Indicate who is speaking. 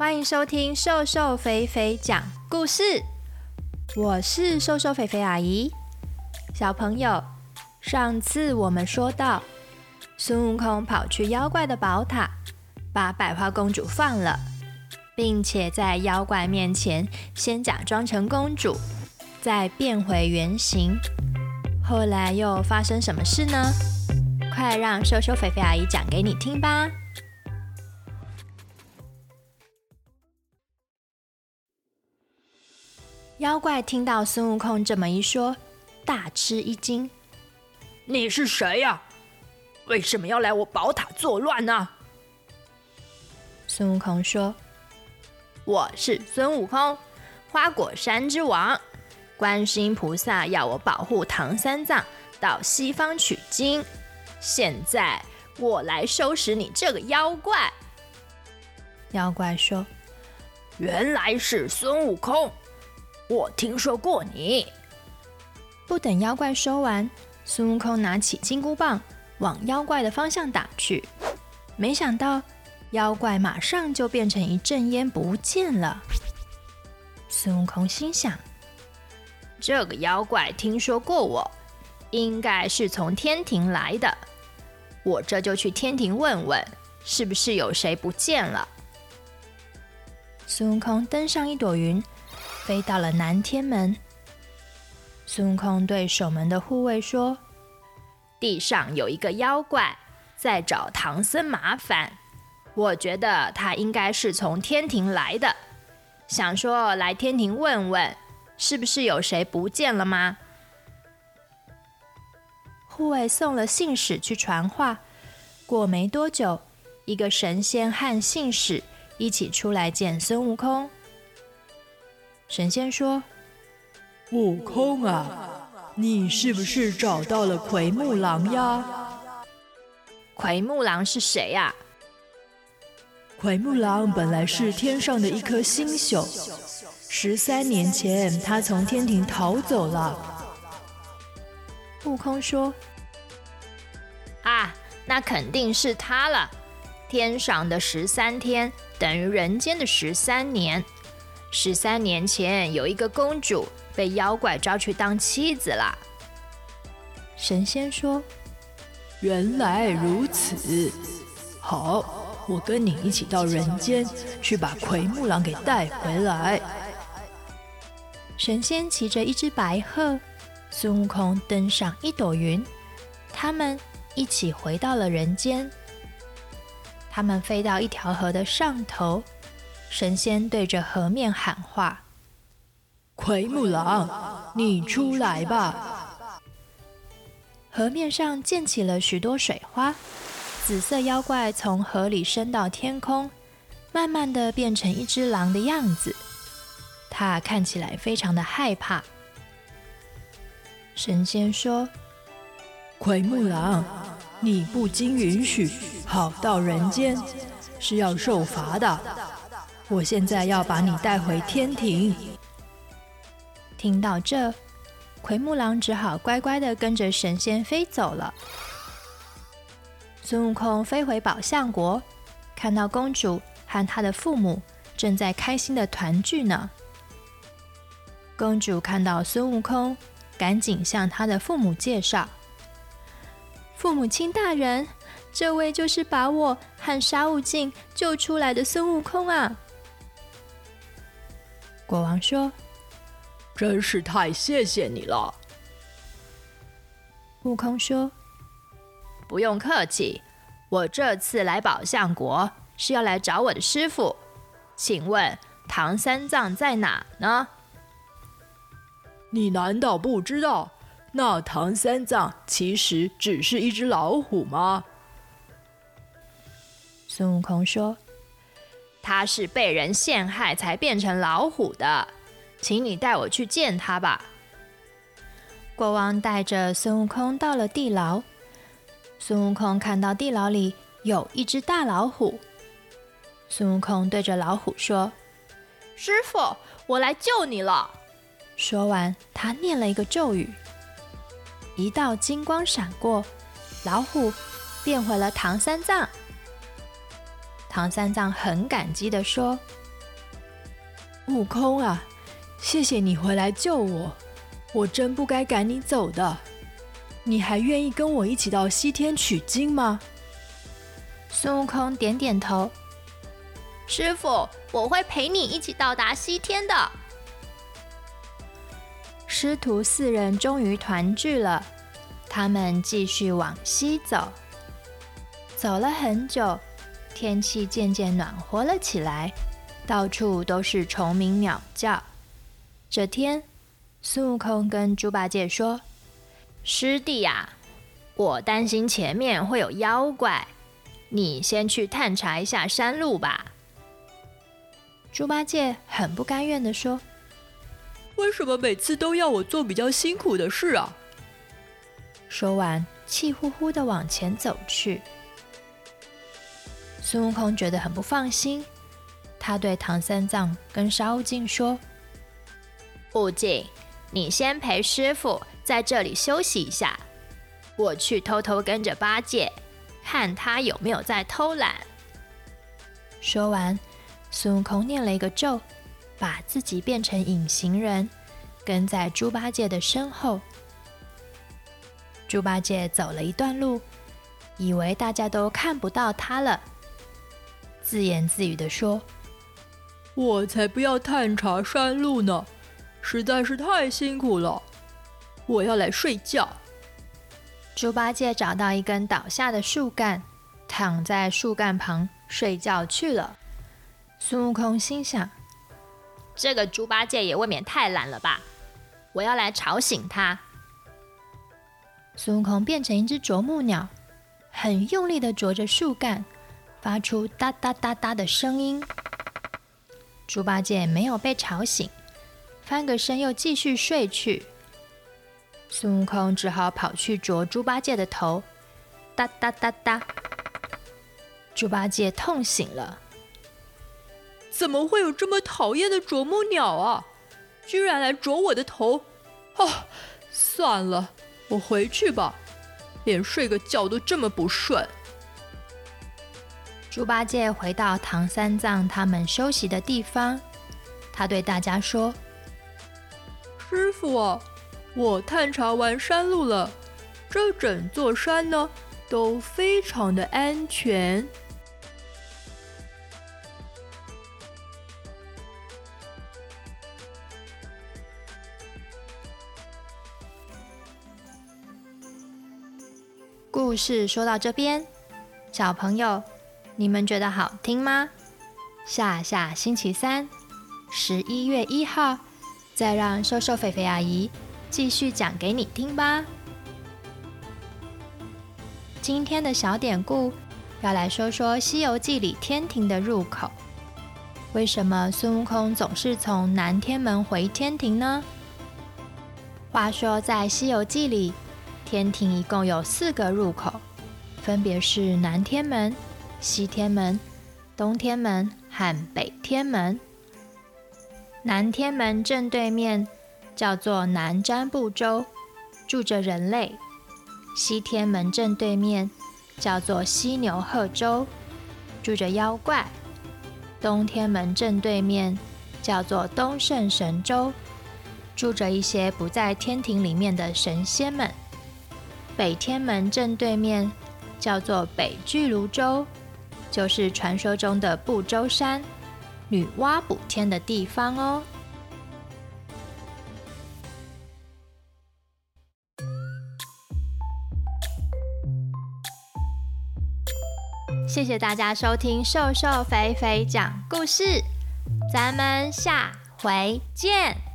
Speaker 1: 欢迎收听瘦瘦肥肥讲故事，我是瘦瘦肥肥阿姨。小朋友，上次我们说到，孙悟空跑去妖怪的宝塔，把百花公主放了，并且在妖怪面前先假装成公主，再变回原形。后来又发生什么事呢？快让瘦瘦肥肥阿姨讲给你听吧。妖怪听到孙悟空这么一说，大吃一惊：“
Speaker 2: 你是谁呀？为什么要来我宝塔作乱呢？”
Speaker 1: 孙悟空说：“我是孙悟空，花果山之王。观世音菩萨要我保护唐三藏到西方取经。”现在我来收拾你这个妖怪。妖怪说：“
Speaker 2: 原来是孙悟空，我听说过你。”
Speaker 1: 不等妖怪说完，孙悟空拿起金箍棒往妖怪的方向打去，没想到妖怪马上就变成一阵烟不见了。孙悟空心想：“这个妖怪听说过我，应该是从天庭来的。”我这就去天庭问问，是不是有谁不见了？孙悟空登上一朵云，飞到了南天门。孙悟空对守门的护卫说：“地上有一个妖怪在找唐僧麻烦，我觉得他应该是从天庭来的，想说来天庭问问，是不是有谁不见了吗？”护卫送了信使去传话，过没多久，一个神仙和信使一起出来见孙悟空。神仙说：“
Speaker 3: 悟空啊，你是不是找到了奎木狼呀？”“
Speaker 1: 奎木狼是谁呀？”“
Speaker 3: 奎木狼本来是天上的一颗星宿，十三年前他从天庭逃走了。”
Speaker 1: 悟空说。啊，那肯定是他了。天上的十三天等于人间的十三年。十三年前有一个公主被妖怪抓去当妻子了。神仙说：“
Speaker 3: 原来如此，好，我跟你一起到人间去把奎木狼给带回来。”
Speaker 1: 神仙骑着一只白鹤，孙悟空登上一朵云，他们。一起回到了人间。他们飞到一条河的上头，神仙对着河面喊话：“
Speaker 3: 奎木狼，你出来吧！”
Speaker 1: 河面上溅起了许多水花，紫色妖怪从河里升到天空，慢慢的变成一只狼的样子。它看起来非常的害怕。神仙说：“
Speaker 3: 奎木狼。”你不经允许跑到人间，是要受罚的。我现在要把你带回天庭。
Speaker 1: 听到这，奎木狼只好乖乖的跟着神仙飞走了。孙悟空飞回宝象国，看到公主和她的父母正在开心的团聚呢。公主看到孙悟空，赶紧向她的父母介绍。父母亲大人，这位就是把我和沙悟净救出来的孙悟空啊！国王说：“
Speaker 2: 真是太谢谢你了。”
Speaker 1: 悟空说：“不用客气，我这次来宝象国是要来找我的师傅，请问唐三藏在哪呢？”
Speaker 3: 你难道不知道？那唐三藏其实只是一只老虎吗？
Speaker 1: 孙悟空说：“他是被人陷害才变成老虎的，请你带我去见他吧。”国王带着孙悟空到了地牢，孙悟空看到地牢里有一只大老虎，孙悟空对着老虎说：“师傅，我来救你了。”说完，他念了一个咒语。一道金光闪过，老虎变回了唐三藏。唐三藏很感激地说：“
Speaker 3: 悟空啊，谢谢你回来救我，我真不该赶你走的。你还愿意跟我一起到西天取经吗？
Speaker 1: 孙悟空点点头。
Speaker 2: 师傅，我会陪你一起到达西天的。
Speaker 1: 师徒四人终于团聚了，他们继续往西走。走了很久，天气渐渐暖和了起来，到处都是虫鸣鸟叫。这天，孙悟空跟猪八戒说：“
Speaker 2: 师弟呀，我担心前面会有妖怪，你先去探查一下山路吧。”
Speaker 1: 猪八戒很不甘愿地说。
Speaker 3: 为什么每次都要我做比较辛苦的事啊？
Speaker 1: 说完，气呼呼的往前走去。孙悟空觉得很不放心，他对唐三藏跟沙悟净说：“
Speaker 2: 悟净，你先陪师傅在这里休息一下，我去偷偷跟着八戒，看他有没有在偷懒。”
Speaker 1: 说完，孙悟空念了一个咒。把自己变成隐形人，跟在猪八戒的身后。猪八戒走了一段路，以为大家都看不到他了，自言自语地说：“
Speaker 3: 我才不要探查山路呢，实在是太辛苦了，我要来睡觉。”
Speaker 1: 猪八戒找到一根倒下的树干，躺在树干旁睡觉去了。孙悟空心想。
Speaker 2: 这个猪八戒也未免太懒了吧！我要来吵醒他。
Speaker 1: 孙悟空变成一只啄木鸟，很用力地啄着树干，发出哒哒哒哒的声音。猪八戒没有被吵醒，翻个身又继续睡去。孙悟空只好跑去啄猪八戒的头，哒哒哒哒。猪八戒痛醒了。
Speaker 3: 怎么会有这么讨厌的啄木鸟啊！居然来啄我的头！哦，算了，我回去吧。连睡个觉都这么不顺。
Speaker 1: 猪八戒回到唐三藏他们休息的地方，他对大家说：“
Speaker 3: 师傅啊，我探查完山路了，这整座山呢都非常的安全。”
Speaker 1: 故事说到这边，小朋友，你们觉得好听吗？下下星期三，十一月一号，再让瘦瘦肥肥阿姨继续讲给你听吧。今天的小典故要来说说《西游记》里天庭的入口。为什么孙悟空总是从南天门回天庭呢？话说在《西游记》里。天庭一共有四个入口，分别是南天门、西天门、东天门和北天门。南天门正对面叫做南瞻部洲，住着人类；西天门正对面叫做西牛贺洲，住着妖怪；东天门正对面叫做东胜神州，住着一些不在天庭里面的神仙们。北天门正对面叫做北俱芦洲，就是传说中的不周山，女娲补天的地方哦。谢谢大家收听瘦瘦肥肥讲故事，咱们下回见。